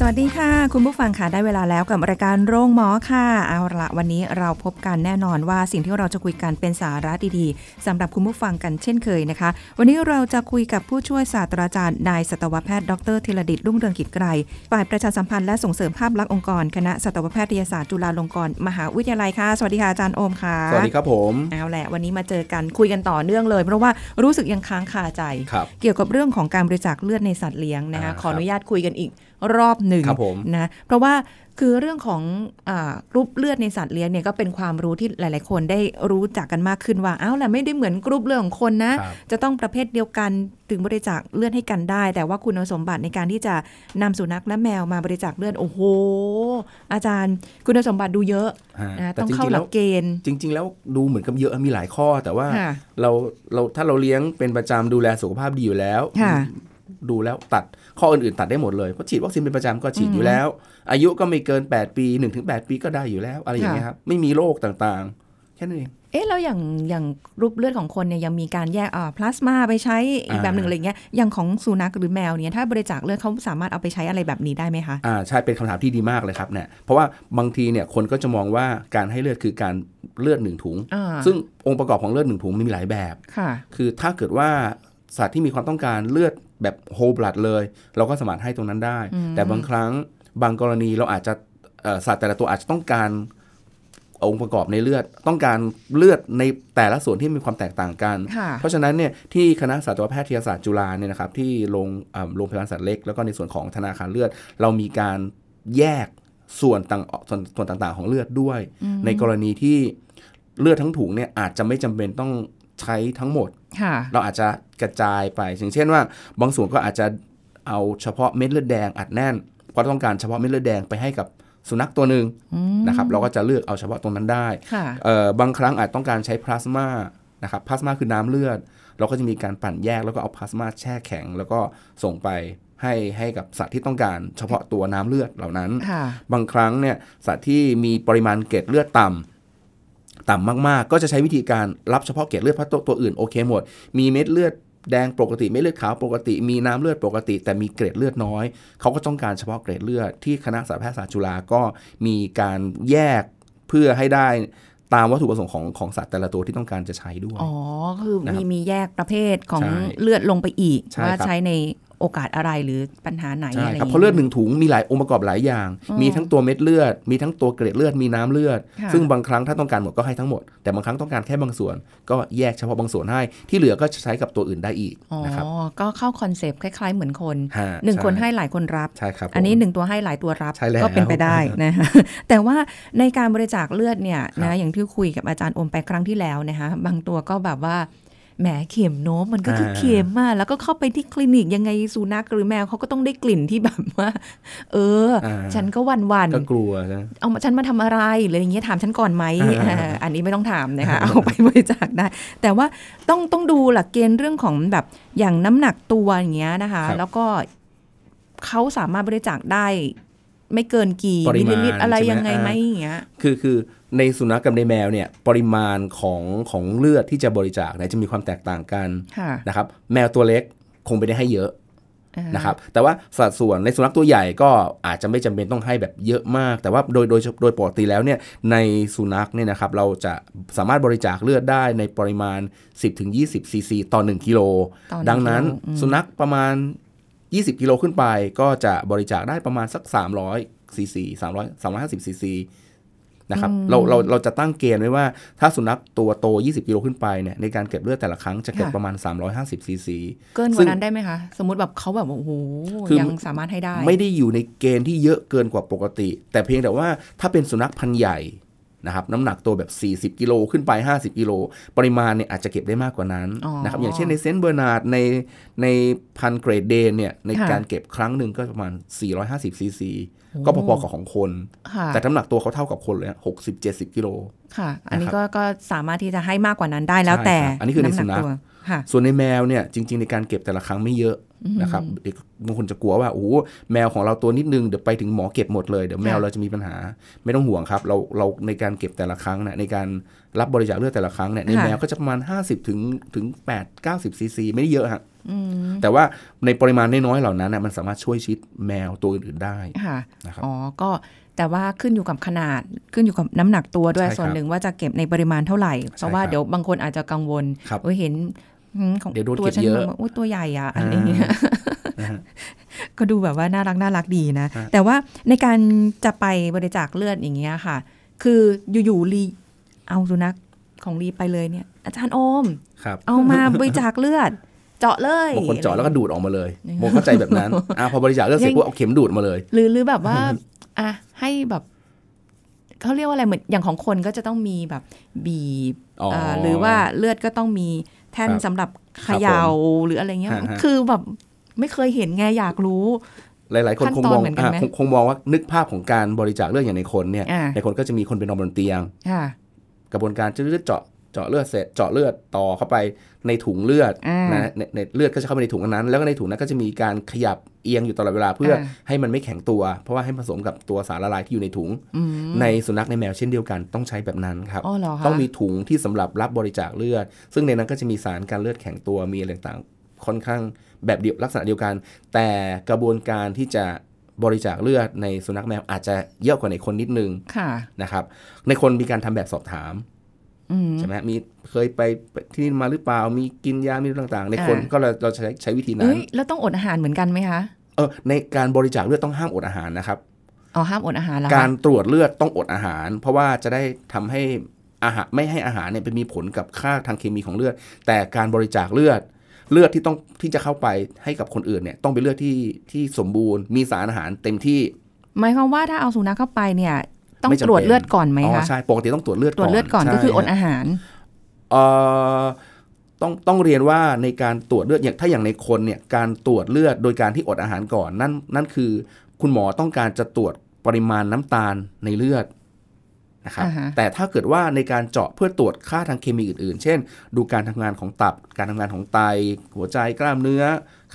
สวัสดีค่ะ คุณผู้ฟังค่ะได้เวลาแล้วกับรายการโรงหมอค่ะ เอาละวันนี้เราพบกันแน่นอนว่าสิ่งที่เราจะคุยกันเป็นสาระดีๆสำหรับคุณผู้ฟังกันเช่นเคยนะคะ วันนี้เราจะคุยกับผู้ช่วยศาสตราจารย์นายสัตวแพทย์ดรธีรดิตรุ่งเรืองกิจไกรฝ่ายประชาสัมพันธ์และส่งเสริมภาพลักษณ์องค์กรคณะสัตวแพทยศาสตร์จุฬาลงกรณ์มหาวิทยาลัยค่ะสวัสดีค่ะอาจารย์โอมค่ะสวัสดีครับผมเอาแหละวันนี้มาเจอกันคุยกันต่อเนื่องเลย เพราะว่ารู้สึกยังค้างคาใจครับเกี่ยวกับเรื่องของการบริจาคเลือดในสัตว์เลี้ยงนะคะอ่าขออนุญาตคุยกันอีก รอบหนึ่งครับผมนะเพราะว่าคือเรื่องของอากรุ๊ปเลือดในสัตว์เลี้ยงเนี่ยก็เป็นความรู้ที่หลาย ๆ คนได้รู้จักกันมากขึ้นว่าอ้าวและไม่ได้เหมือนกรุ๊ปเลือดของคนนะครับจะต้องประเภทเดียวกันถึงบริจาคเลือดให้กันได้ แต่ว่าคุณสมบัติในการที่จะนำสุนัขและแมวมาบริจาคเลือดโอ้โห อาจารย์คุณสมบัติดูเยอะฮะนะแต่ต้องจเข้าริงๆหแล้ลัวกเกณฑ์ จริง ๆ แล้วดูเหมือนกับเยอะมีหลายข้อ แต่ว่าค่ะเราเราถ้าเราเลี้ยงเป็นประจำดูแลสุขภาพดีอยู่แล้วค่ะดูแล้วตัด ข้ออื่นๆตัดได้หมดเลยเพราะฉีดวัคซีนเป็นประจำก็ฉีดอืมอยู่แล้ว อายุก็ไม่เกิน 8 ปี 1-8 ปีก็ได้อยู่แล้ว อะไรอย่างเงี้ยครับไม่มีโรคต่างๆ แค่นั้นเองเอ๊ะแล้วอย่างอย่างรูปเลือดของคนเนี่ยยังมีการแยกอ่าพลาสมาไปใช้อีกอ่าแบบหนึ่งอะไรเงี้ยอย่างของสุนัขหรือแมวเนี่ยถ้าบริจาคเลือดเขาสามารถเอาไปใช้อะไรแบบนี้ได้ไหมคะอ่าใช่เป็นคำถามที่ดีมากเลยครับเนี่ยเพราะว่าบางทีเนี่ยคนก็จะมองว่าการให้เลือดคือการเลือดหนึ่งถุงอ่าซึ่งองค์ประกอบของเลือดหนึ่งถุงมีหลายแบบค่ะคือถ้าเกิดว่าสัตว์ที่มีความต้องการเลือด แบบโฮบลัดเลย เราก็สามารถให้ตรงนั้นได้อืมแต่บางครั้งบางกรณีเราอาจจะเอ่อสัตว์แต่ละตัวอาจจะต้องการองค์ประกอบในเลือดต้องการเลือดในแต่ละส่วนที่มีความแตกต่างกันค่ะเพราะฉะนั้นเนี่ยที่คณะสัตวแพทยศาสตร์จุฬาเนี่ยนะครับที่โรงเอ่อโรงพยาบาลสัตว์เล็ก แล้วก็ในส่วนของธนาคารเลือด เรามีการแยกส่วนต่างส่วนส่วนต่างๆ ของเลือดด้วย ในกรณีที่เลือดทั้งถุงเนี่ยอาจจะไม่จำเป็นต้อง ใช้ทั้งหมดค่ะเราอาจจะกระจายไปอย่างเช่นว่า บางส่วนก็อาจจะเอาเฉพาะเม็ดเลือดแดงอัดแน่นเพราะต้องการเฉพาะเม็ดเลือดแดงไปให้กับสุนัขตัวหนึ่งอืมนะครับเราก็จะเลือกเอาเฉพาะตรงนั้นได้ค่ะเอ่อบางครั้งอาจต้องการใช้พลาสมานะครับพลาสมาคือน้ำเลือด เราก็จะมีการปั่นแยกแล้วก็เอาพลาสมาแช่แข็ง แล้วก็ส่งไปให้ให้กับสัตว์ที่ต้องการเฉพาะตัวน้ำเลือดเหล่านั้นค่ะบางครั้งเนี่ยสัตว์ที่มีปริมาณเกล็ดเลือดต่ำ ต่ำมากๆ ก็จะใช้วิธีการรับเฉพาะเกล็ดเลือดเพราะตัวตัวอื่นโอเคหมด มีเม็ดเลือดแดงปกติเม็ดเลือดขาวปกติ มีน้ำเลือดปกติ แต่มีเกล็ดเลือดน้อย เขาก็ต้องการเฉพาะเกล็ดเลือดที่คณะสัตวแพทยศาสตร์จุฬาก็มีการแยกเพื่อให้ได้ตามวัตถุประสงค์ของของสัตว์แต่ละตัวที่ต้องการจะใช้ด้วย อ๋อ คือนะครับมีมีแยกประเภทของใช่เลือดลงไปอีกใช่ว่าครับใช้ใน โอกาสอะไรหรือปัญหาไหนใช่อะไรครับเพราะเลือดหนึ่งถุงมีหลายองค์ประกอบหลายอย่างอืมมีทั้งตัวเม็ดเลือด มีทั้งตัวเกล็ดเลือดมีน้ำเลือดค่ะซึ่งบางครั้งถ้าต้องการหมดก็ให้ทั้งหมด แต่บางครั้งต้องการแค่บางส่วน ก็แยกเฉพาะบางส่วนให้ที่เหลือก็จะใช้กับตัวอื่นได้อีกอ๋อนะครับก็เข้าคอนเซปต์คล้าย ๆ เหมือนคนฮะหนึ่งคนช่ให้หลายคนรับใช่ครับผมอันนี้หนึ่งตัวให้หลายตัวรับใช่แล้วก็เป็นไปได้นะแต่ว่าในการบริจาคเลือดเนี่ยครันะบอย่างที่คุยกับอาจารย์โอมไปครั้งที่แล้วนะคะบางตัวก็แบบว่า แหมเข็มโน้มมันก็คืออ่าเข็มอะแล้วก็เข้าไปที่คลินิกยังไงสุนัขหรือแมวเขาก็ต้องได้กลิ่นที่แบบว่า เอออ่าฉันก็หวันวันก็กลัวนะเอามาฉันมาทำอะไรหรืออย่างเงี้ยถามฉันก่อนไหมอ่าเอออันนี้ไม่ต้องถามนะคะเอาไปบริจาคได้ แต่ว่าต้องต้องดูหลักเกณฑ์เรื่องของแบบอย่างน้ำหนักตัวอย่างเงี้ยนะคะครับแล้วก็เขาสามารถบริจาคได้ ไม่เกินกี่ปริมิลมาณลิลิตรอะไรใช่ไหมยังไงไหมอ่าอย่างเงี้ยคือคือในสุนัขกับในแมวเนี่ยปริมาณของของเลือดที่จะบริจาคเนี่ยจะมีความแตกต่างกันค่ะนะครับแมวตัวเล็กคงไม่ได้ให้เยอะอ่านะครับแต่ว่าสัดส่วนในสุนัขตัวใหญ่ก็อาจจะไม่จำเป็นต้องให้แบบเยอะมาก แต่ว่าโดยโดยโดยปกติแล้วเนี่ยในสุนัขเนี่ยนะครับเราจะสามารถบริจาคเลือดได้ในปริมาณ 10-20ซีซีต่อ 1 กิโลต่อหนึ่งดังนั้นกิโลอืมสุนัขประมาณ 20 กิโลขึ้นไปก็จะบริจาคได้ประมาณสัก 300ซีซี300 350ซีซีนะครับเราเราเราจะตั้งเกณฑ์ไว้ว่าถ้าสุนัขตัวโต 20 กิโลขึ้นไปเนี่ยในการเก็บเลือดแต่ละครั้งจะเก็บประมาณ 350ซีซีเกินกซึ่ว่างนั้นได้ไหมคะ สมมติแบบเขาแบบโอ้โหคือยังสามารถให้ได้ ไม่ได้อยู่ในเกณฑ์ที่เยอะเกินกว่าปกติ แต่เพียงแต่ว่าถ้าเป็นสุนัขพันธุ์ใหญ่ นะครับน้ำหนักตัวแบบ 40 กิโลขึ้นไป 50 กิโล ปริมาณเนี่ยอาจจะเก็บได้มากกว่านั้นอ๋อนะครับอย่างเช่นในเซนต์เบอร์นาร์ดในในพันเกรดเดนเนี่ยในค่ะการเก็บครั้งหนึ่งก็ประมาณ 450ซีซีก็พอๆกับของคนค่ะแต่น้ำหนักตัวเขาเท่ากับคนเลยหกสิบเจ็ดสิบกิโลค่ะ อันนี้นะครับก็ก็สามารถที่จะให้มากกว่านั้นได้แล้วใช่แต่ครับอันนี้คือในำหสุนัขตัวค่ะส่วนในแมวเนี่ยจริง ๆ ในการเก็บแต่ละครั้งไม่เยอะนะครับเด็กบางคนจะกลัวว่าโอ้โหแมวของเราตัวนิดนึงเดี๋ยวไปถึงหมอเก็บหมดเลยเดี๋ยวแมวค่ะเราจะมีปัญหา ไม่ต้องห่วงครับ เราเราในการเก็บแต่ละครั้งเนี่ยในการรับบริจาคเลือดแต่ละครั้งเนี่ยในแมวก็จะประมาณ 50 ถึงถึง8 90ซีซีไม่ได้เยอะฮะแต่ว่าในปริมาณน้อยๆเหล่านั้นน่ะมันสามารถช่วยชีวิตแมวตัวอื่นๆได้ค่ะนะครับอ๋อก็ แต่ว่าขึ้นอยู่กับขนาดขึ้นอยู่กับน้ำหนักตัวด้วยใช่ครับส่วนหนึ่งว่าจะเก็บในปริมาณเท่าไหร่ เพราะว่าครับเดี๋ยวบางคนอาจจะกังวลครับเออเห็นอืมของเดี๋ยวโดนตัวเก็บฉันเยอะโอ้ยตัวใหญ่อะอะไรอย่างเงี้ยนะฮะก็ดูแบบว่าน่ารักน่ารักดีนะฮะแต่ว่าในการจะไปบริจาคเลือดอย่างเงี้ยค่ะ คืออยู่ๆลีเอาสุนัขของลีไปเลยเนี่ย อาจารย์โอมครับเอามาบริจาคเลือด เจาะเลยบางคนเจาะแล้วก็ดูดออกมาเลยโมเข้าใจแบบนั้นอะพอบริจาคเลือดเสร็จปุ๊บเอาเข็มดูดมาเลย หรือหรือแบบว่าอะ ให้แบบเขาเรียกว่าอะไรเหมือนอย่างของคนก็จะต้องมีแบบบีบอ๋ออ่าหรือว่าเลือดก็ต้องมีแท่นครับสำหรับเขครับย่าผมหรืออะไรเงี้ยฮะฮะคือแบบไม่เคยเห็นไงอยากรู้ หลาย ๆ คนขั้นคงตอนมองเหมือนกันอะไหมคงคงมองว่านึกภาพของการบริจาคเลือดอย่างในคนเนี่ยอ่าในคนก็จะมีคนเป็นนอนบนเตียงค่ะกระบวนการจะเลือดเจาะเจาะเลือดเสร็จเจาะเลือดต่อเข้าไปในถุงเลือดอ่านนะในในเลือดก็จะเข้าไปในถุงอันนั้น แล้วก็ในถุงนั้นก็จะมีการขยับเอียงอยู่ตลอดเวลาเพื่ออาให้มันไม่แข็งตัว เพราะว่าให้ผสมกับตัวสารละลายที่อยู่ในถุงอืมในสุนัขในแมวเช่นเดียวกันต้องใช้แบบนั้นครับอ๋อเหรอคะต้องมีถุงที่สำหรับรับบริจาคเลือด ซึ่งในนั้นก็จะมีสารการเลือดแข็งตัวมีอะไรต่างๆค่อนข้างแบบเดียวลักษณะเดียวกัน แต่กระบวนการที่จะบริจาคเลือดในสุนัขแมวอาจจะเยอะกว่าในคนนิดนึงค่ะนะครับ ในคนมีการทำแบบสอบถามอืมใช่ไหมมีเคยไปที่นี่มาหรือเปล่ามีกินยามีต่าง ๆ ในคนอ่าก็เราเราใช้ใช้วิธีนั้เอ้นยแล้วต้องอดอาหารเหมือนกันไหมคะ เออในการบริจาคเลือดต้องห้ามอดอาหารนะครับอ๋อห้ามอดอาหารแล้วการตรวจเลือดต้องอดอาหาร เพราะว่าจะได้ทำให้อาหารไม่ให้อาหารเนี่ยไปมีผลกับค่าทางเคมีของเลือด แต่การบริจาคเลือดเลือดที่ต้องที่จะเข้าไปให้กับคนอื่นเนี่ยต้องเป็นเลือดที่ที่สมบูรณ์มีสารอาหารเต็มที่ หมายความว่าถ้าเอาสุนัขเข้าไปเนี่ย ต้องไม่จำเป็นตรวจเลือดก่อนไหมอ๋อคะใช่ปกติต้องตรวจเลือดตรวจเลือดก่อนใช่ก็คืออดฮะอาหารเอ่อ ต้องต้องเรียนว่าในการตรวจเลือดอย่างถ้าอย่างในคนเนี่ยการตรวจเลือดโดยการที่อดอาหารก่อนนั่นนั่นคือ คุณหมอต้องการจะตรวจปริมาณน้ำตาลในเลือดนะครับอ่าฮะแต่ถ้าเกิดว่าในการเจาะเพื่อตรวจค่าทางเคมีอื่นๆ เช่น ดูการทำงานของตับ การทำงานของไต หัวใจกล้ามเนื้อ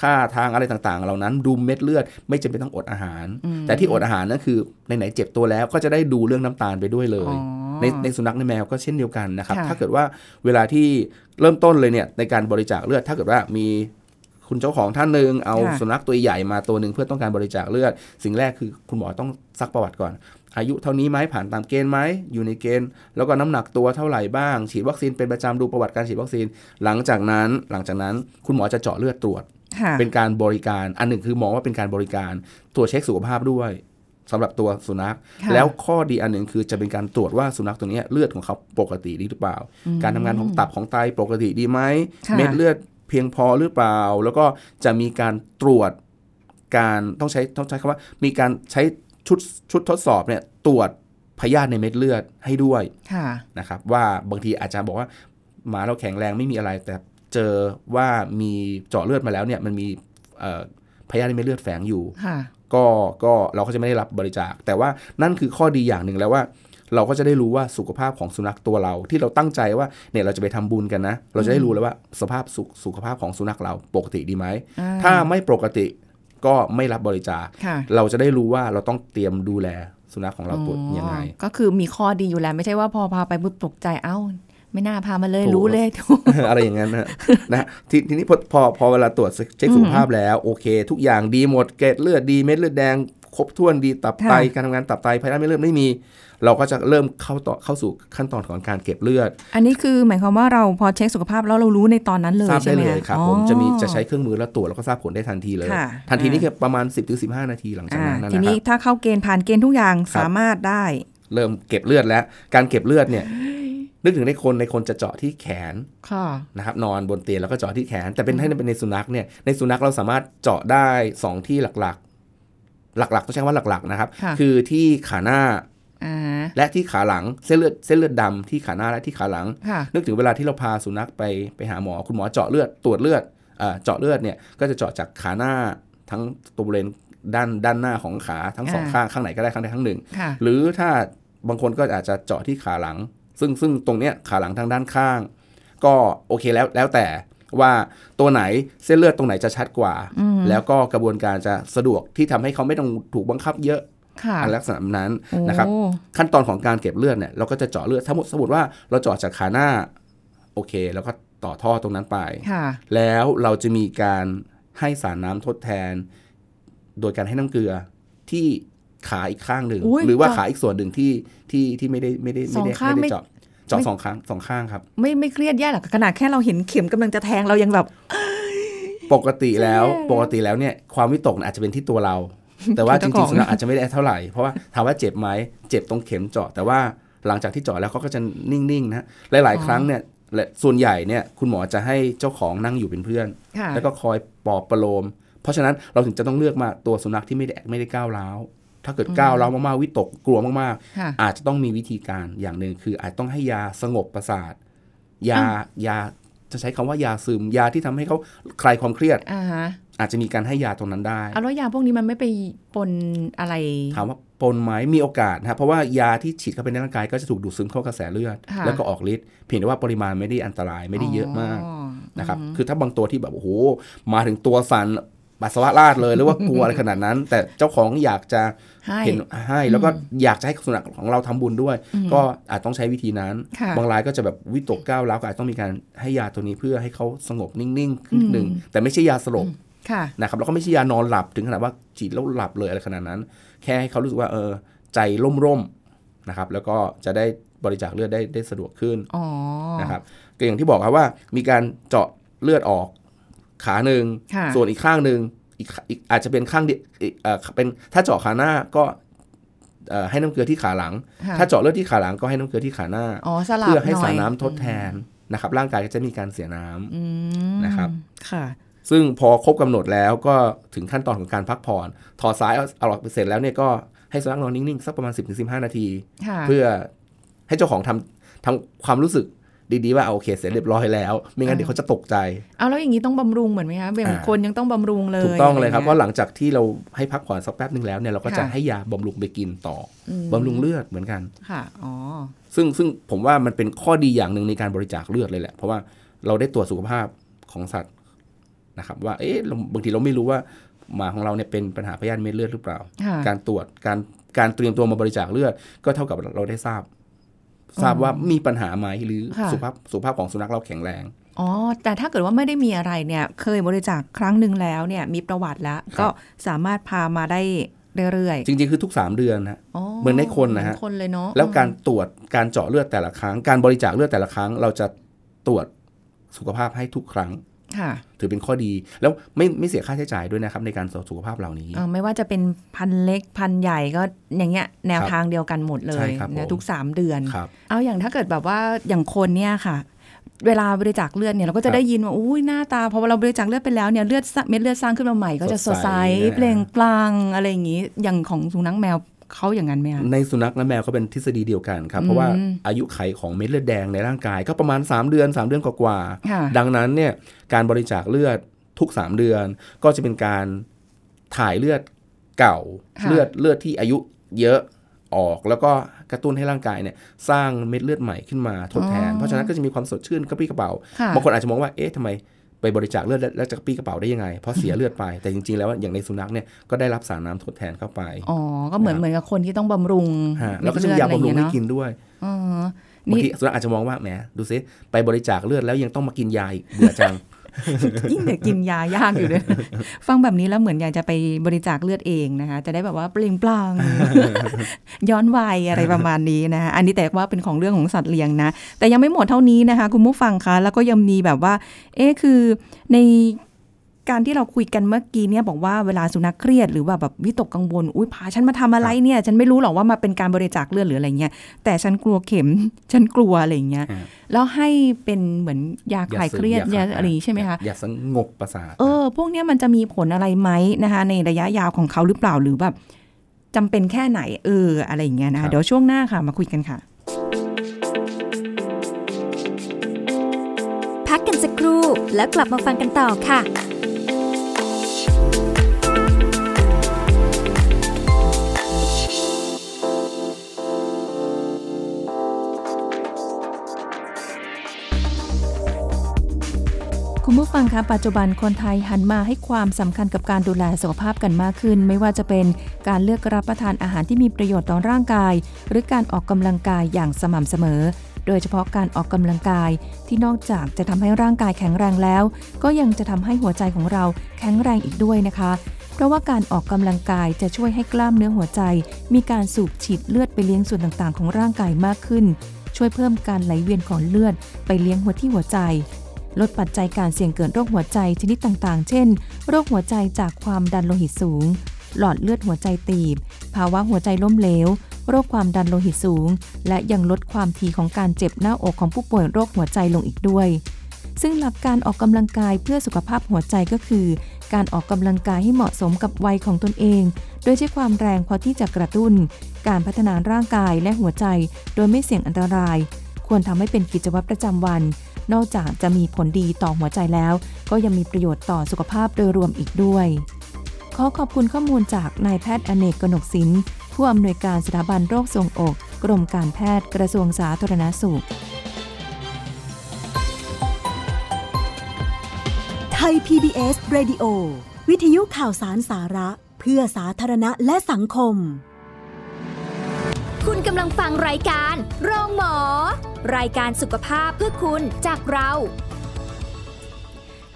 ค่าทางอะไรต่างๆ เหล่านั้นดูเม็ดเลือด ไม่จำเป็นต้องอดอาหาร แต่ที่อดอาหารนั่นคือไหนๆเจ็บตัวแล้วก็จะได้ดูเรื่องน้ำตาลไปด้วยเลยอ๋อ ในในสุนัขในแมวก็เช่นเดียวกันนะครับค่ะถ้าเกิดว่าเวลาที่เริ่มต้นเลยเนี่ยในการบริจาคเลือด ถ้าเกิดว่ามีคุณเจ้าของท่านหนึ่งเอาค่ะสุนัขตัวใหญ่มาตัวหนึ่งเพื่อต้องการบริจาคเลือด สิ่งแรกคือคุณหมอต้องซักประวัติก่อน อายุเท่านี้ไหมผ่านตามเกณฑ์ไหมอยู่ในเกณฑ์ แล้วก็น้ำหนักตัวเท่าไหร่บ้าง ฉีดวัคซีนเป็นประจำดูประวัติการฉีดวัคซีน หลังจากนั้น หลังจากนั้นคุณหมอจะเจาะเลือดตรวจค่ะเป็นการบริการอันหนึ่งคือมองว่าเป็นการบริการตรวจเช็คสุขภาพด้วย สำหรับตัวสุนัขค่ะแล้วข้อดีอันหนึ่งคือจะเป็นการตรวจว่าสุนัขตัวเนี้ยเลือดของเขาปกติดีหรือเปล่า การทำงานของตับของไตปกติดีไหมค่ะเม็ดเลือดเพียงพอหรือเปล่า แล้วก็จะมีการตรวจการต้องใช้ต้องใช้คำว่า มีการใช้ชุดชุดทดสอบเนี่ยตรวจพยาธิในเม็ดเลือดให้ด้วยค่ะนะครับ ว่าบางทีอาจจะบอกว่าหมาเราแข็งแรงไม่มีอะไร แต่เจอว่ามีเจาะเลือดมาแล้วเนี่ยมันมีเอ่อพยาธิในเม็ดเลือดแฝงอยู่ค่ะ ก็ก็เราก็จะไม่ได้รับบริจาค แต่ว่านั่นคือข้อดีอย่างหนึ่งแล้วว่า เราก็จะได้รู้ว่าสุขภาพของสุนัขตัวเรา ที่เราตั้งใจว่าเนี่ยเราจะไปทำบุญกันนะ เราจะได้รู้แล้วว่าสภาพสุขสุขภาพของสุนัขเราปกติดีไหมอ่าถ้าไม่ปกติก็ไม่รับบริจาคค่ะเราจะได้รู้ว่าเราต้องเตรียมดูแลสุนัขของเราตัวยังไงอ๋อก็คือมีข้อดีอยู่แล้วไม่ใช่ว่าพอพาไปปุ๊บตกใจเอ้า ไม่น่าพามาเลยถูกรู้เลยอะไรอย่างนั้นนะนะฮะททีนี้พอพอพอเวลาตรวจเช็คสุขภาพแล้วโอเค ทุกอย่างดีหมดเกล็ดเลือดดีเม็ดเลือดแดงครบถ้วนดีตับไตค่ะการทำงานตับไตภายในไม่เลือดไม่มี เราก็จะเริ่มเข้าต่อเข้าสู่ขั้นตอนของการเก็บเลือด อันนี้คือหมายความว่าเราพอเช็คสุขภาพแล้วเรารู้ในตอนนั้นเลยทราบใช่ได้ไหมเลยครับอ๋อผมจะมีจะใช้เครื่องมือแล้วตรวจแล้วก็ทราบผลได้ทันทีเลยค่ะทันทีนี้อ่าแค่ประมาณ 10-15ถึง15นาทีหลังจากอ่านั้นนะทีคนี้รับถ้าเข้าเกณฑ์ผ่านเกณฑ์ทุกอย่างครับสามารถได้ เริ่มเก็บเลือดแล้ว การเก็บเลือดเนี่ย นึกถึงในคนในคนจะเจาะที่แขนค่ะนะครับนอนบนเตียงแล้วก็เจาะที่แขน แต่เป็นให้เป็นในสุนัขเนี่ยในสุนัขเราสามารถเจาะได้สองที่หลักๆ หลักๆต้องใช้คำว่าหลักๆนะครับค่ะคือที่ขาหน้าอ่าและที่ขาหลังเส้นเลือดเส้นเลือดดำที่ขาหน้าและที่ขาหลังค่ะนึกถึงเวลาที่เราพาสุนัขไปไปหาหมอคุณหมอเจาะเลือดตรวจเลือดเอ่อเจาะเลือดเนี่ยก็จะเจาะจากขาหน้าทั้งตัวบริเวณด้านด้านหน้าของขาทั้งสองอ่าข้างข้างไหนก็ได้ข้างใดข้างหนึ่งค่ะหรือถ้าบางคนก็อาจจะเจาะที่ขาหลัง ซึ่งซึ่งตรงเนี้ยขาหลังทางด้านข้าง ก็โอเคแล้วแล้วแต่ว่าตัวไหนเส้นเลือดตรงไหนจะชัดกว่าอืมแล้วก็กระบวนการจะสะดวกที่ทำให้เขาไม่ต้องถูกบังคับเยอะค่ะอันลักษณะนั้นนะครับโอ้ขั้นตอนของการเก็บเลือดเนี่ยเราก็จะเจาะเลือดสมมติสมมติว่าเราเจาะจากขาหน้า โอเค แล้วก็ต่อท่อตรงนั้นไปค่ะแล้วเราจะมีการให้สารน้ำทดแทน โดยการให้น้ำเกลือที่ ขาอีกข้างหนึ่งอุ๊ยหรือว่าเจาะขาอีกส่วนหนึ่งที่ที่ที่ไม่ได้ไม่ได้สไม่องได้ข้างไม่ไม่ได้เจาะเจาะไม่สองข้างสองข้างครับ ไม่ไม่เครียดแย่หรอกขนาดแค่เราเห็นเข็มกำลังจะแทงเรายังแบบ ปกติแล้วใช่ปกติแล้วเนี่ยความวิตกอาจจะเป็นที่ตัวเรา แต่ว่าจเจ้าขริองงๆสุนัขอาจจะไม่ได้เท่าไหร่เพราะว่าถามว่าเจ็บไหมเจ็บตรงเข็มเจาะแต่ว่าหลังจากที่เจาะแล้วเขาก็จะนิ่งๆนะหลาย ๆ ครั้งเนี่ยและส่วนใหญ่เนี่ยคุณหมอจะให้เจ้าของนั่งอยู่เป็นเพื่อนค่ะแล้วก็คอยปลอบประโลม เพราะฉะนั้นเราถึงจะต้องเลือกมาตัวสุนัขที่ไม่ได้ไม่ได้ก้าวร้าว ถ้าเกิดก้าวร้าวมากๆวิตกกลัวมากค่ะๆอาจจะต้องมีวิธีการอย่างหนึ่งคือ อาจต้องให้ยาสงบประสาท ยายาจะใช้คำว่ายาซึมยาที่ทำให้เขาคลายความเครียดอ่าฮะอาจจะมีการให้ยาตรงนั้นได้เอาแล้วยาพวกนี้มันไม่ไปปนอะไรถามว่าปนไหมมีโอกาสนะครับเพราะว่ายาที่ฉีดเข้าไปในร่างกายก็จะถูกดูดซึมเข้ากระแสเลือดค่ะแล้วก็ออกฤทธิ์เพียงแต่ว่าปริมาณไม่ได้อันตรายไม่ได้เยอะมากอ๋อนะครับคือถ้าบางตัวที่แบบโอ้โหมาถึงตัวสั่น ปัสสาวะราดเลยหรือว่ากลัวอะไรขนาดนั้น แต่เจ้าของอยากจะให้เห็นให้แล้วก็อยากจะให้สุนัขของเราทำบุญด้วย ก็อาจต้องใช้วิธีนั้นค่ะบางรายก็จะแบบวิตกก้าวร้าวก็อาจต้องมีการให้ยาตัวนี้เพื่อให้เขาสงบนิ่งๆขึ้นหนึ่งแต่ไม่ใช่ยาสลบค่ะนะครับแล้วก็ไม่ใช่ยานอนหลับถึงขนาดว่าฉีดแล้วหลับเลยอะไรขนาดนั้น แค่ให้เขารู้สึกว่าเออใจร่มๆนะครับ แล้วก็จะได้บริจาคเลือดได้ได้สะดวกขึ้นอ๋อนะครับก็อย่างที่บอกครับว่ามีการเจาะเลือดออก ขาหนึ่งค่ะส่วนอีกข้างหนึ่งอีกอีกอาจจะเป็นข้างเดียวอีกเอ่อเป็นถ้าเจาะขาหน้าก็เอ่อให้น้ำเกลือที่ขาหลังค่ะถ้าเจาะเลือดที่ขาหลังก็ให้น้ำเกลือที่ขาหน้าอ๋อสลับเพื่อให้น่ยสารน้ำทดแทนนะครับ ร่างกายก็จะมีการเสียน้ำอืมนะครับค่ะซึ่งพอครบกำหนดแล้วก็ถึงขั้นตอนของการพักผ่อนถอดสายเอาเอาออกไปเสร็จแล้วเนี่ยก็ให้สุนัขนอนนิ่งๆ สักประมาณ 10-15 นาทีค่ะเพื่อให้เจ้าของทำทำความรู้สึก ดีๆว่าโอเคเสร็จเรียบร้อยแล้ว ไม่งั้นอ่าเดี๋ยวเขาจะตกใจ เอาแล้วอย่างนี้ต้องบำรุงเหมือนไหมคะแบบอ่าคนยังต้องบำรุงเลยถูกต้องเลยครับะเพไงี้ราะหลังจากที่เราให้พักผ่อนสักแป๊บนึงแล้วเนี่ยเราก็จะค่ะให้ยาบำรุงไปกินต่ออมบำรุงเลือดเหมือนกันค่ะอ๋อซึ่งซึ่งผมว่ามันเป็นข้อดีอย่างหนึ่งในการบริจาคเลือดเลยแหละ เพราะว่าเราได้ตรวจสุขภาพของสัตว์นะครับ ว่าเอ๊ะเราบางทีเราไม่รู้ว่าหมาของเราเนี่ยเป็นปัญหาพยาธิเม็ดเลือดหรือเปล่าค่ะการตรวจการการเตรียมตัวมาบริจาคเลือด ก็เท่ากับเราได้ทราบ ทราบว่ามีปัญหาไหมหรือค่ะสุขภาพสุขภาพของสุนัขเราแข็งแรงอ๋อ แต่ถ้าเกิดว่าไม่ได้มีอะไรเนี่ย เคยบริจาคครั้งหนึ่งแล้วเนี่ย มีประวัติแล้วครับก็สามารถพามาได้เรื่อยจริงๆ คือทุก 3 เดือนนะๆอ๋อเหมือนในคนนะฮะเหมือคนเลยเนาะแล้วการตรวจการเจาะเลือดแต่ละครั้ง การบริจาคเลือดแต่ละครั้ง เราจะตรวจสุขภาพให้ทุกครั้งค่ะ ถือเป็นข้อดีแล้วไม่ไม่เสียค่าใช้จ่ายด้วยนะครับในการตรวจสุขภาพเหล่านี้อ่าไม่ว่าจะเป็นพันเล็กพันใหญ่ก็อย่างเงี้ยแนวครับทางเดียวกันหมดเลใช่ยครับนะผมทุกสามเดือนครับเอาอย่างถ้าเกิดแบบว่าอย่างคนเนี่ยค่ะเวลาบริจาคเลือดเนี่ยเราก็ครัจะบได้ยินว่าอุ้ยหน้าตาพอเราบริจาคเลือดไปแล้วเนี่ยเลือดสะเม็ดเลือดสร้างขึ้นมาใหม่ก็จะสสดดใสใสนะเปล่งปลั่งอะไรอย่างงี้อย่างของสุนัขแมว เขาอย่างนั้นไหมคะในสุนัขและแมวก็เป็นทฤษฎีเดียวกันครับ เพราะว่าอืมอายุไขของเม็ดเลือดแดงในร่างกายก็ประมาณ 3 เดือน 3 เดือนกว่าๆค่ะดังนั้นเนี่ยการบริจาคเลือดทุก 3 เดือน ก็จะเป็นการถ่ายเลือดเก่าค่ะเลือดเลือดที่อายุเยอะออกแล้วก็กระตุ้นให้ร่างกายเนี่ยสร้างเม็ดเลือดใหม่ขึ้นมาทดแทน เพราะฉะนั้นก็จะมีความสดชื่นกระปรี้กระเป๋าค่ะบางคนอาจจะมองว่าเอ๊ะทำไม ไปบริจาคเลือดแล้วแล้วจะกระปรี้กระเป๋าได้ยังไง เพราะเสียเลือดไปแต่จริงๆ แล้วอย่างในสุนัขเนี่ยก็ได้รับสารน้ำทดแทนเข้าไปอ๋อก็เหมือนนะครับเหมือนกับคนที่ต้องบำรุงฮะแล้วก็จะมียาบำรุงให้กินด้วยอ๋อบางนี่ทีสุนัขอาจจะมองว่าแหมดูซิไปบริจาคเลือดแล้วยังต้องมากินยาอีกเบื่อจัง ยิ่งเด็กกินยายากอยู่ด้วยฟังแบบนี้แล้วเหมือนอยากจะไปบริจาคเลือดเองนะคะ จะได้แบบว่าเปล่งปลั่งย้อนวัยอะไรประมาณนี้นะคะอันนี้แต่ว่าเป็นของเรื่องของสัตว์เลี้ยงนะ แต่ยังไม่หมดเท่านี้นะคะ คุณผู้ฟังคะแล้วก็ยังมีแบบว่า เอ๊ะคือใน การที่เราคุยกันเมื่อกี้เนี่ยบอกว่าเวลาสุนัขเครียดหรือว่าแบบวิตกกังวลอุ้ยพาฉันมาทำอะไรเนี่ย ฉันไม่รู้หรอกว่ามาเป็นการบริจาคเลือดหรืออะไรเงี้ยแต่ฉันกลัวเข็มฉันกลัวอะไรเงี้ยอ่าแล้วให้เป็นเหมือนยาคลายเครียดยาอะไรอย่างงี้ใช่ไหมคะอย่าสงบประสาทเออ พวกเนี้ยมันจะมีผลอะไรไหมนะคะ ในระยะยาวของเขาหรือเปล่าหรือแบบจำเป็นแค่ไหนเอออะไรอย่างเงี้ยนะครัคะบเดี๋ยวช่วงหน้าค่ะมาคุยกันค่ะ พักกันสักครู่แล้วกลับมาฟังกันต่อค่ะ ฟังคะปัจจุบันคนไทยหันมาให้ความสำคัญกับการดูแลสุขภาพกันมากขึ้น ไม่ว่าจะเป็นการเลือกรับประทานอาหารที่มีประโยชน์ต่อร่างกาย หรือการออกกำลังกายอย่างสม่ำเสมอ โดยเฉพาะการออกกำลังกายที่นอกจากจะทำให้ร่างกายแข็งแรงแล้ว ก็ยังจะทำให้หัวใจของเราแข็งแรงอีกด้วยนะคะ เพราะว่าการออกกำลังกายจะช่วยให้กล้ามเนื้อหัวใจ มีการสูบฉีดเลือดไปเลี้ยงส่วนต่างๆ ของร่างกายมากขึ้น ช่วยเพิ่มการไหลเวียนของเลือดไปเลี้ยงหัวที่หัวใจ ลดปัจจัยการเสี่ยงเกิดโรคหัวใจชนิดต่างๆ เช่น โรคหัวใจจากความดันโลหิตสูง หลอดเลือดหัวใจตีบ ภาวะหัวใจล้มเหลว โรคความดันโลหิตสูง และยังลดความถี่ของการเจ็บหน้าอกของผู้ป่วยโรคหัวใจลงอีกด้วย ซึ่งหลักการออกกำลังกายเพื่อสุขภาพหัวใจก็คือ การออกกำลังกายให้เหมาะสมกับวัยของตนเอง โดยใช้ความแรงพอที่จะกระตุ้น การพัฒนาร่างกายและหัวใจ โดยไม่เสี่ยงอันตราย ควรทำให้เป็นกิจวัตรประจำวัน นอกจากจะมีผลดีต่อหัวใจแล้ว ก็ยังมีประโยชน์ต่อสุขภาพโดยรวมอีกด้วย ขอขอบคุณข้อมูลจากนายแพทย์อเนกกนกสินผู้อำนวยการสถาบันโรคทรงอก กรมการแพทย์กระทรวงสาธารณสุข ไทย PBS Radio วิทยุข่าวสารสาระ เพื่อสาธารณะและสังคม คุณกำลังฟังรายการ โรงหมอ รายการสุขภาพเพื่อคุณจากเรา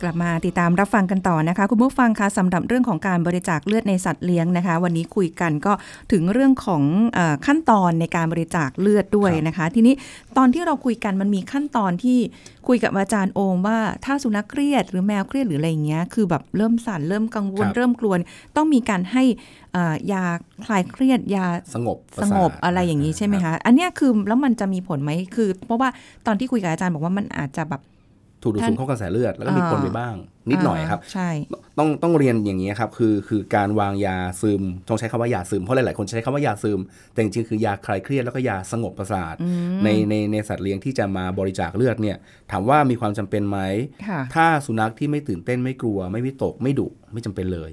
กลับมาติดตามรับฟังกันต่อนะคะ คุณผู้ฟังคะสำหรับเรื่องของการบริจาคเลือดในสัตว์เลี้ยงนะคะ วันนี้คุยกันก็ถึงเรื่องของเออขั้นตอนในการบริจาคเลือดด้วยนะคะ ทีนี้ตอนที่เราคุยกันมันมีขั้นตอนที่คุยกับอาจารย์โอมว่าถ้าสุนัขเครียดหรือแมวเครียดหรืออะไรอย่างเงี้ยคือแบบเริ่มสั่นเริ่มกังวลครับเริ่มกลัวต้องมีการให้เอ่อยาคลายเครียดยาสงบปสระงสาทบอะไรอย่างนี้ใช่ไหมคะ อันเนี้ยคือแล้วมันจะมีผลไหมคือ เพราะว่าตอนที่คุยกับอาจารย์บอกว่ามันอาจจะแบบ ถูกดูดซึมเข้ากระแสเลือดแล้วก็มีอ่าผลไปบ้าง นิดหน่อยครับาใช่ต้องต้องเรียนอย่างนี้ครับคือคือการวางยาซึมต้องใช้คำว่ายาซึมเพราะหลาย ๆ คนใช้คำว่ายาซึม แต่จริงๆคือยาคลายเครียดแล้วก็ยาสงบประสาทในในในสัตว์เลี้ยงที่จะมาบริจาคเลือดเนี่ยถามว่ามีความจำเป็นไหมค่ะถ้าสุนัขที่ไม่ตื่นเต้นไม่กลัว ไม่วิตกไม่ดุไม่จำเป็นเลย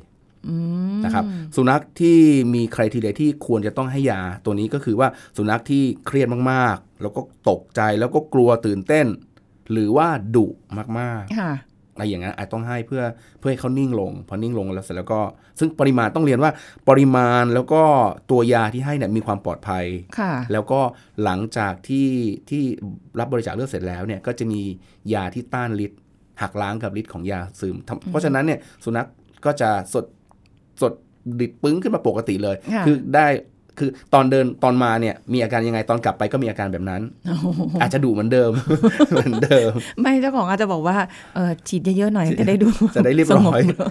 นะครับสุนัขที่มีใครทีเดียที่ควรจะต้องให้ยาตัวนี้ก็คือว่าสุนัขที่เครียดมากๆ แล้วก็ตกใจแล้วก็กลัวตื่นเต้น หรือว่าดุมากๆค่ะอะไรอย่างนั้นอาจต้องให้เพื่อเพื่อให้เขานิ่งลง พอนิ่งลงแล้วเสร็จแล้วก็ ซึ่งปริมาณต้องเรียนว่าปริมาณแล้วก็ตัวยาที่ให้เนี่ยมีความปลอดภัยค่ะแล้วก็หลังจากที่ที่รับบริจาคเลือดเสร็จแล้วเนี่ยก็จะมียาที่ต้านฤทธิ์หักล้างกับฤทธิ์ของยาซึมทำเพราะฉะนั้นเนี่ยสุนัขก็จะสดสดดิดปึ้งขึ้นมาปกติเลยค่ะคือได้ คือตอนเดินตอนมาเนี่ยมีอาการยังไงตอนกลับไปก็มีอาการแบบนั้น อาจจะดุเหมือนเดิมเหมือนเดิม ไม่เจ้าของอาจจะบอกว่าเออฉีดเยอะๆหน่อยจะได้ดูจะได้เรียบร้อยสงบ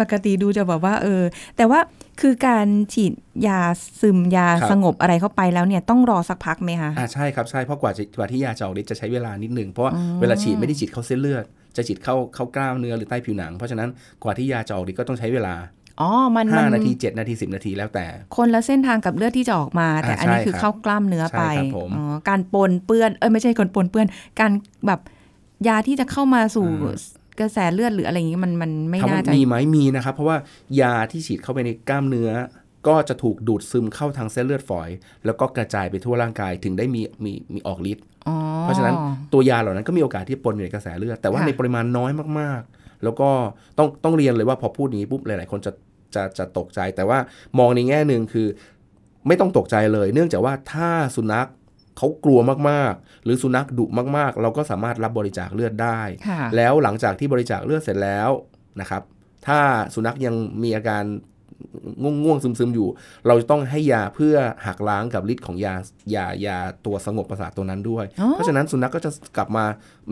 ปกติดูจะแบบว่า เออ แต่ว่าคือการฉีดยาซึมยาครับสงบอะไรเข้าไปแล้วเนี่ยต้องรอสักพักไหมคะอ่าใช่ครับใช่เพราะกว่าจะกว่าที่ยาจะออกฤทธิ์จะใช้เวลานิดหนึ่งเพราะว่าเวลาฉีดไม่ได้ฉีดเข้าเส้นเลือดจะฉีดเข้าเข้ากล้ามเนื้อหรือใต้ผิวหนัง เพราะฉะนั้นกว่าที่ยาจะออกฤทธิ์ก็ต้องใช้เวลา อ๋อ มันมั5นาที7นาที10นาทีแล้วแต่ คนละเส้นทางกับเลือดที่จะออกมา แต่อ่าอันนี้ใช่คือครับเข้ากล้ามเนื้อไปใช่ครับผมอ๋อการปนเปื้อนเอ้ยไม่ใช่คนปนเปื้อน การแบบยาที่จะเข้ามาสู่กระแสเลือดหรืออะไรอย่างนี้มันมันไม่ถามน่าว่าจะมีไหมมีนะครับ เพราะว่ายาที่ฉีดเข้าไปในกล้ามเนื้อ ก็จะถูกดูดซึมเข้าทางเส้นเลือดฝอย แล้วก็กระจายไปทั่วร่างกายถึงได้มีมีมีออกฤทธิ์อ๋อเพราะฉะนั้นตัวยาเหล่านั้นก็มีโอกาสที่ปนอยู่ในกระแสเลือดแต่ว่าค่ะในปริมาณน้อยมากๆ แล้วก็ต้องต้องเรียนเลยว่าพอพูดอย่างนี้ปุ๊บหลาย ๆ คนจะ จะจะตกใจ แต่ว่ามองในแง่หนึ่งคือ ไม่ต้องตกใจเลย เนื่องจากว่าถ้าสุนัขเขากลัวมากๆ หรือสุนัขดุมากๆ เราก็สามารถรับบริจาคเลือดได้ค่ะแล้วหลังจากที่บริจาคเลือดเสร็จแล้วนะครับ ถ้าสุนัขยังมีอาการ ง่วงง่วงๆซึมๆอยู่ เราจะต้องให้ยาเพื่อหักล้างกับฤทธิ์ของยายายาตัวสงบประสาทตัวนั้นด้วยอ๋อเพราะฉะนั้นสุนัขก็จะกลับมา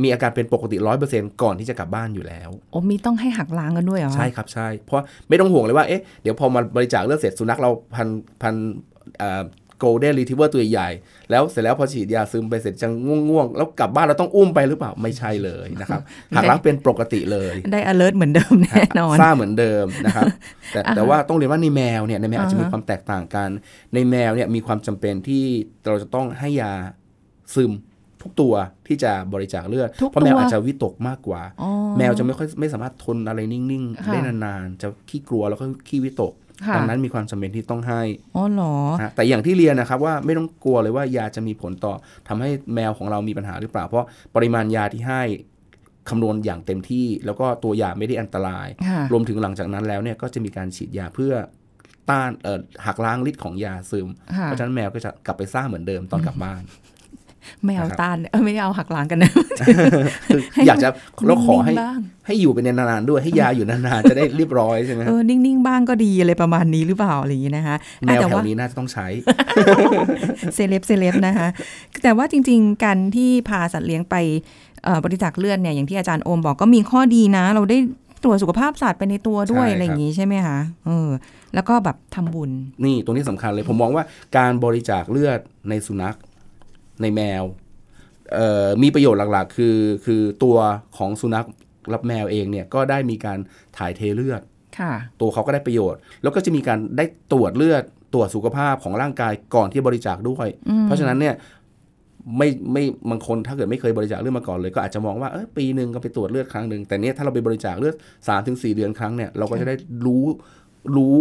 มีอาการเป็นปกติร้อยเปอร์เซ็นต์ก่อนที่จะกลับบ้านอยู่แล้วโอ้มีต้องให้หักล้างกันด้วยเหรอใช่ครับใช่เพราะไม่ต้องห่วงเลยว่าเอ๊ะเดี๋ยวพอมาบริจาคเลือดเสร็จสุนัขเราพันธุ์พันธุ์เอ่อ golden retriever ตัวใหญ่ๆแล้วเสร็จแล้วพอฉีดยาซึมไปเสร็จจะง่วงๆ แล้วกลับบ้านเราต้องอุ้มไปหรือเปล่า ไม่ใช่เลยนะครับหักล้างเป็นปกติเลย ได้ alert เหมือนเดิมแน่นอนซ่าเหมือนเดิมนะครับ แต่อ่าฮะแต่ว่าต้องเรียนว่าในแมวเนี่ยในแมวอาจจะมีอ่าฮะความแตกต่างกัน ในแมวเนี่ยมีความจำเป็นที่เราจะต้องให้ยาซึมทุกตัวที่จะบริจาคเลือดทุกเพราะแมวตัวอาจจะวิตกมากกว่าอ๋อแมวจะไม่ค่อยไม่สามารถทนอะไรนิ่งๆค่ะได้นาน ๆ จะขี้กลัวแล้วก็ขี้วิตกค่ะ ดังนั้นมีความจำเป็นที่ต้องให้อ๋อเหรอนะแต่อย่างที่เรียนนะครับว่าไม่ต้องกลัวเลยว่ายาจะมีผลต่อทำให้แมวของเรามีปัญหาหรือเปล่า เพราะปริมาณยาที่ให้คำนวณอย่างเต็มที่ แล้วก็ตัวยาไม่ได้อันตรายค่ะรวมถึงหลังจากนั้นแล้วเนี่ยก็จะมีการฉีดยาเพื่อต้านเอ่อหักล้างฤทธิ์ของยาซึมค่ะเพราะฉะนั้นแมวก็จะกลับไปซ่าเหมือนเดิมตอนกลับบ้าน ไม่เอานะครับต้านเออไม่เอาหักหลังกันนะคืออยากจะเราขอให้นิ่งๆบ้างให้อยู่เป็นนานๆด้วยให้ยาอยู่นานๆจะได้เรียบร้อยใช่ไหมเออนิ่งๆบ้างก็ดีอะไรประมาณนี้หรือเปล่าอะไรอย่างนี้นะคะแมวแต่แถวว่านี้น่าจะต้องใช้เซเลบเซเลบนะคะแต่ว่าจริง ๆ การที่พาสัตว์เลี้ยงไปเอ่อบริจาคเลือดเนี่ยอย่างที่อาจารย์โอมบอกก็มีข้อดีนะ เราได้ตรวจสุขภาพสัตว์ไปในตัวด้วยใช่ครับอะไรอย่างนี้ใช่ไหมคะเออ แล้วก็แบบทำบุญ นี่ตรงนี้สำคัญเลยผมมองว่าการบริจาคเลือดในสุนัข ในแมวเอ่อมีประโยชน์หลักๆ คือคือตัวของสุนัขรับแมวเองเนี่ยก็ได้มีการถ่ายเทเลือดค่ะตัวเขาก็ได้ประโยชน์ แล้วก็จะมีการได้ตรวจเลือดตรวจสุขภาพของร่างกายก่อนที่จะบริจาคด้วย เพราะฉะนั้นเนี่ยไม่ไม่บางคนถ้าเกิดไม่เคยบริจาคเลือดมาก่อนเลย ก็อาจจะมองว่าเออปีหนึ่งก็ไปตรวจเลือดครั้งหนึ่งแต่เนี้ยถ้าเราไปบริจาคเลือด3าถึงสเดือนครั้งเนี่ยเราก็จะได้รู้รู้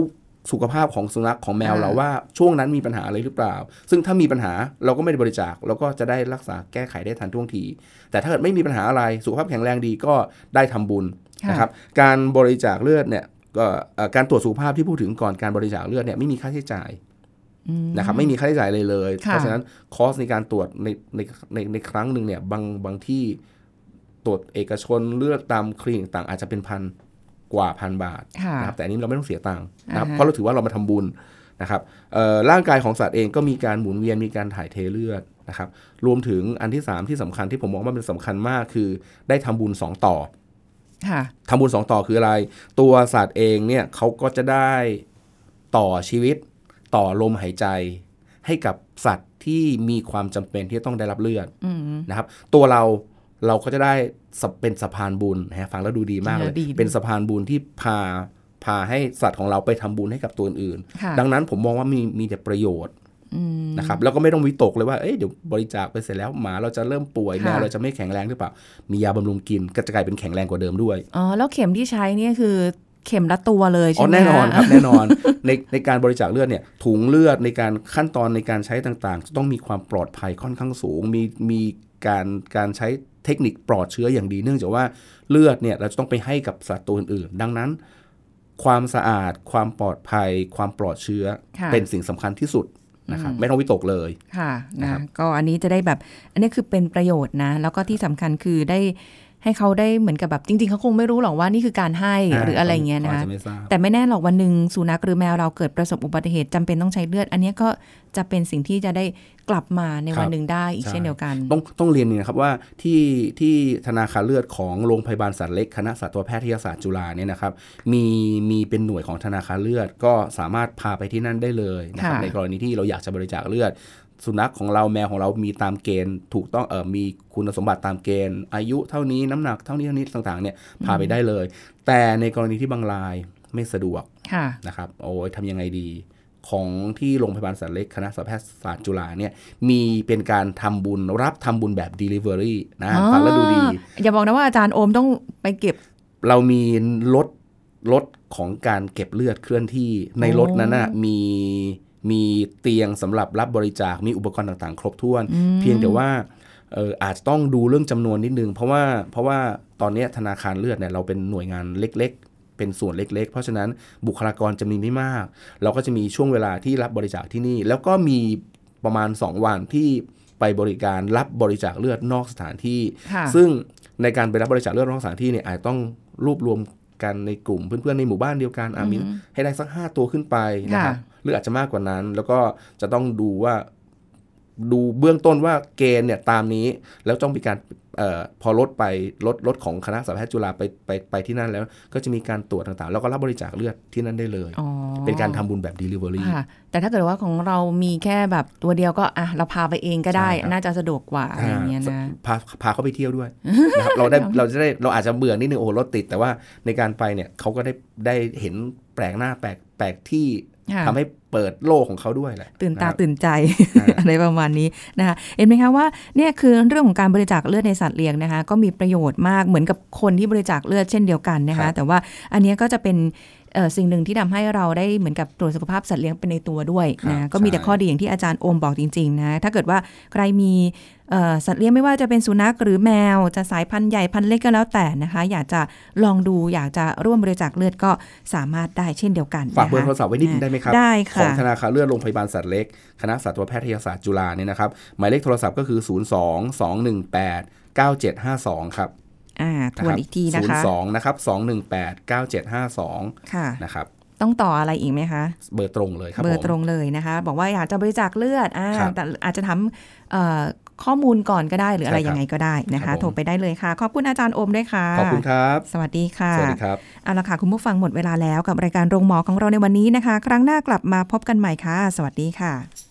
สุขภาพของสุนัขของแมวอ่าเราว่าช่วงนั้นมีปัญหาอะไรหรือเปล่า ซึ่งถ้ามีปัญหาเราก็ไม่ได้บริจาคเราก็จะได้รักษาแก้ไขได้ทันท่วงที แต่ถ้าเกิดไม่มีปัญหาอะไรสุขภาพแข็งแรงดีก็ได้ทำบุญค่ะนะครับการบริจาคเลือดเนี่ยก็เอ่อการตรวจสุขภาพที่พูดถึงก่อนการบริจาคเลือดเนี่ยไม่มีค่าใช้จ่ายอืมนะครับไม่มีค่าใช้จ่ายเลยเลยค่ะเพราะฉะนั้นคอสในการตรวจในในในในครั้งหนึ่งเนี่ยบางบางที่ตรวจเอกชนเลือดตามคลินิกต่างอาจจะเป็นพัน กว่าพันบาทค่ะนะครับแต่อันนี้เราไม่ต้องเสียตังค์นะครับอ่าฮะเพราะเราถือว่าเรามาทำบุญนะครับเอ่อร่างกายของสัตว์เองก็มีการหมุนเวียนมีการถ่ายเทเลือดนะครับรวมถึงอันที่ 3 ที่สำคัญที่ผมมองว่ามันสำคัญมากคือได้ทำบุญ 2 ต่อค่ะทำบุญ 2 ต่อคืออะไร ตัวสัตว์เองเนี่ยเขาก็จะได้ต่อชีวิต ต่อลมหายใจ ให้กับสัตว์ที่มีความจำเป็นที่จะต้องได้รับเลือดอืมนะครับตัวเราเราก็จะได้สะ เป็นสะพานบุญนะฮะฟังแล้วดูดีมากเลยเออดีเป็นสะพานบุญที่พาพาให้สัตว์ของเราไปทำบุญให้กับตัวอื่นค่ะดังนั้นผมมองว่ามีมีแต่ประโยชน์อืมนะครับแล้วก็ไม่ต้องวิตกเลยว่าเอ้ยเดี๋ยวบริจาคไปเสร็จแล้วหมาเราจะเริ่มป่วยค่ะแมวเราจะไม่แข็งแรงหรือเปล่า มียาบำรุงกินก็จะกลายเป็นแข็งแรงกว่าเดิมด้วยอ๋อแล้วเข็มที่ใช้เนี่ยคือเข็มละตัวเลยอ๋ใช่อไหมแน่นอนะครับแน่นอนในในการบริจาคเลือดเนี่ยถุงเลือดในการขั้นตอนในการใช้ต่างๆจะต้องมีความปลอดภัยค่อนข้างสูง มีมีการการใช้ เทคนิคปลอดเชื้ออย่างดี เนื่องจากว่าเลือดเนี่ยเราจะต้องไปให้กับสัตว์ตัวอื่นๆ ดังนั้น ความสะอาด ความปลอดภัย ความปลอดเชื้อค่ะเป็นสิ่งสำคัญที่สุดนะครับไม่ต้องวิตกเลยค่ะนะนะครับก็อันนี้จะได้แบบ อันนี้คือเป็นประโยชน์นะ แล้วก็ที่สำคัญคือได้ ให้เขาได้เหมือนกับแบบจริง ๆเขาคงไม่รู้หรอกว่านี่คือการให้หรืออะไรเงี้ยขานะอาจจะไม่ทราบแต่ไม่แน่หรอกวันหนึ่งสุนัขหรือแมวเราเกิดประสบอุบัติเหตุจำเป็นต้องใช้เลือด อันเนี้ยก็จะเป็นสิ่งที่จะได้กลับมาในวันหนึ่งได้อีกใช่เช่นเดียวกัน ต้องต้องเรียนนี่นะครับว่าที่ที่ธนาคารเลือดของโรงพยาบาลสัตว์เล็กคณะสัตวแพทยศาสตร์จุฬาเนี่ยนะครับมีมีเป็นหน่วยของธนาคารเลือดก็สามารถพาไปที่นั่นได้เลยนะครับค่ะในกรณีที่เราอยากจะบริจาคเลือด สุนัขของเราแมวของเรามีตามเกณฑ์ ถูกต้องเออมีคุณสมบัติตามเกณฑ์ อายุเท่านี้น้ำหนักเท่านี้เท่านี้ต่างๆเนี่ยพาไปได้เลย แต่ในกรณีที่บางรายไม่สะดวกค่ะนะครับโอ้ยทำยังไงดี ของที่โรงพยาบาลสัตว์เล็กคณะสัตวแพทยศาสตร์จุฬาเนี่ยมีเป็นการทำบุญรับทำบุญแบบ Delivery นะฟังแล้วดูดี อย่าบอกนะว่าอาจารย์โอมต้องไปเก็บ เรามีรถรถของการเก็บเลือดเคลื่อนที่ในรถนั้นน่ะมี มีเตียงสำหรับรับบริจาค มีอุปกรณ์ต่างๆ ครบถ้วน เพียงแต่ว่าเอออาจจะต้องดูเรื่องจำนวนนิดนึง เพราะว่าเพราะว่าตอนเนี้ยธนาคารเลือดเนี่ยเราเป็นหน่วยงานเล็ก ๆ เป็นส่วนเล็ก ๆ เพราะฉะนั้นบุคลากรจะมีไม่มาก เราก็จะมีช่วงเวลาที่รับบริจาคที่นี่ แล้วก็มีประมาณ 2 วันที่ไปบริการรับบริจาคเลือดนอกสถานที่ค่ะซึ่งในการไปรับบริจาคเลือดนอกสถานที่เนี่ยอาจต้องรวบรวมกันในกลุ่มเพื่อนๆในหมู่บ้านเดียวกันอามีให้ได้สัก 5 ตัวขึ้นไปนะครับค่ะ หรืออาจจะมากกว่านั้น แล้วก็จะต้องดูว่าดูเบื้องต้นว่าเกณฑ์เนี่ยตามนี้แล้วต้องมีการเออพอรถไปรถรถของคณะสัตวแพทย์จุฬาไปไปไปที่นั่นแล้ว ก็จะมีการตรวจต่างๆ แล้วก็รับบริจาคเลือดที่นั่นได้เลยอ๋อเป็นการทำบุญแบบ Delivery ค่ะแต่ถ้าเกิดว่าของเรามีแค่แบบตัวเดียวก็อะเราพาไปเองก็ได้ใช่ครับน่าจะสะดวกกว่าอะไรอย่างเงี้ยนะพาพาเขาไปเที่ยวด้วยนะครับเราได้เราจะได้เราอาจจะเบื่อนิดนึงโอ้โหรถติด แต่ว่าในการไปเนี่ยเขาก็ได้ได้เห็นแปลกหน้าแปลกแปลกที่ค่ะ ทำให้เปิดโลกของเขาด้วยแหละตื่นตาะครับตื่นใจอ่าอะไรประมาณนี้นะคะเห็นไหมคะว่าเนี่ยคือเรื่องของการบริจาคเลือดในสัตว์เลี้ยงนะคะ ก็มีประโยชน์มากเหมือนกับคนที่บริจาคเลือดเช่นเดียวกันนะครัคะบแต่ว่าอันเนี้ยก็จะเป็นเอ่อ สิ่งหนึ่งที่ทำให้เราได้เหมือนกับตรวจสุขภาพสัตว์เลี้ยงเป็นในตัวด้วยครับนะก็มีแต่ใช่ข้อดีอย่างที่อาจารย์โอมบอกจริงๆนะถ้าเกิดว่าใครมีเอ่อสัตว์เลี้ยงไม่ว่าจะเป็นสุนัขหรือแมว จะสายพันธุ์ใหญ่พันธุ์เล็กก็แล้วแต่นะคะ อยากจะลองดูอยากจะร่วมบริจาคเลือดก็สามารถได้เช่นเดียวกัน ฝากเบอร์นะคะโทรศัพท์ไว้นิดนึงได้ไหมครับ ได้ขค่ะองธนาคารเลือดโรงพยาบาลสัตว์เล็ก คณะสัตวแพทยศาสตร์จุฬาเนี่ยนะครับ หมายเลขโทรศัพท์ก็คือ 0 2 2 1 8 9 7 5 2 ครับ อ่าทวนอีกทีนะคะ 0 2 นะครับ 2 1 8 9 7 5 2 ค่ะ นะครับ ต้องต่ออะไรอีกไหมคะ เบอร์ตรงเลยครับเบอร์ผมตรงเลยนะคะ บอกว่าอยากจะบริจาคเลือดอ่าครับแต่อาจจะทำเอ่อข้อมูลก่อนก็ได้หรืออะไรใช่ครับยังไงก็ได้นะครัคะบผมโทรไปได้เลยค่ะ ขอบคุณอาจารย์โอมด้วยค่ะ ขอบคุณครับ สวัสดีค่ะ สวัสดีครับ เอาละค่ะ คุณผู้ฟังหมดเวลาแล้วกับรายการโรงหมอของเราในวันนี้นะคะ ครั้งหน้ากลับมาพบกันใหม่ค่ะ สวัสดีค่ะ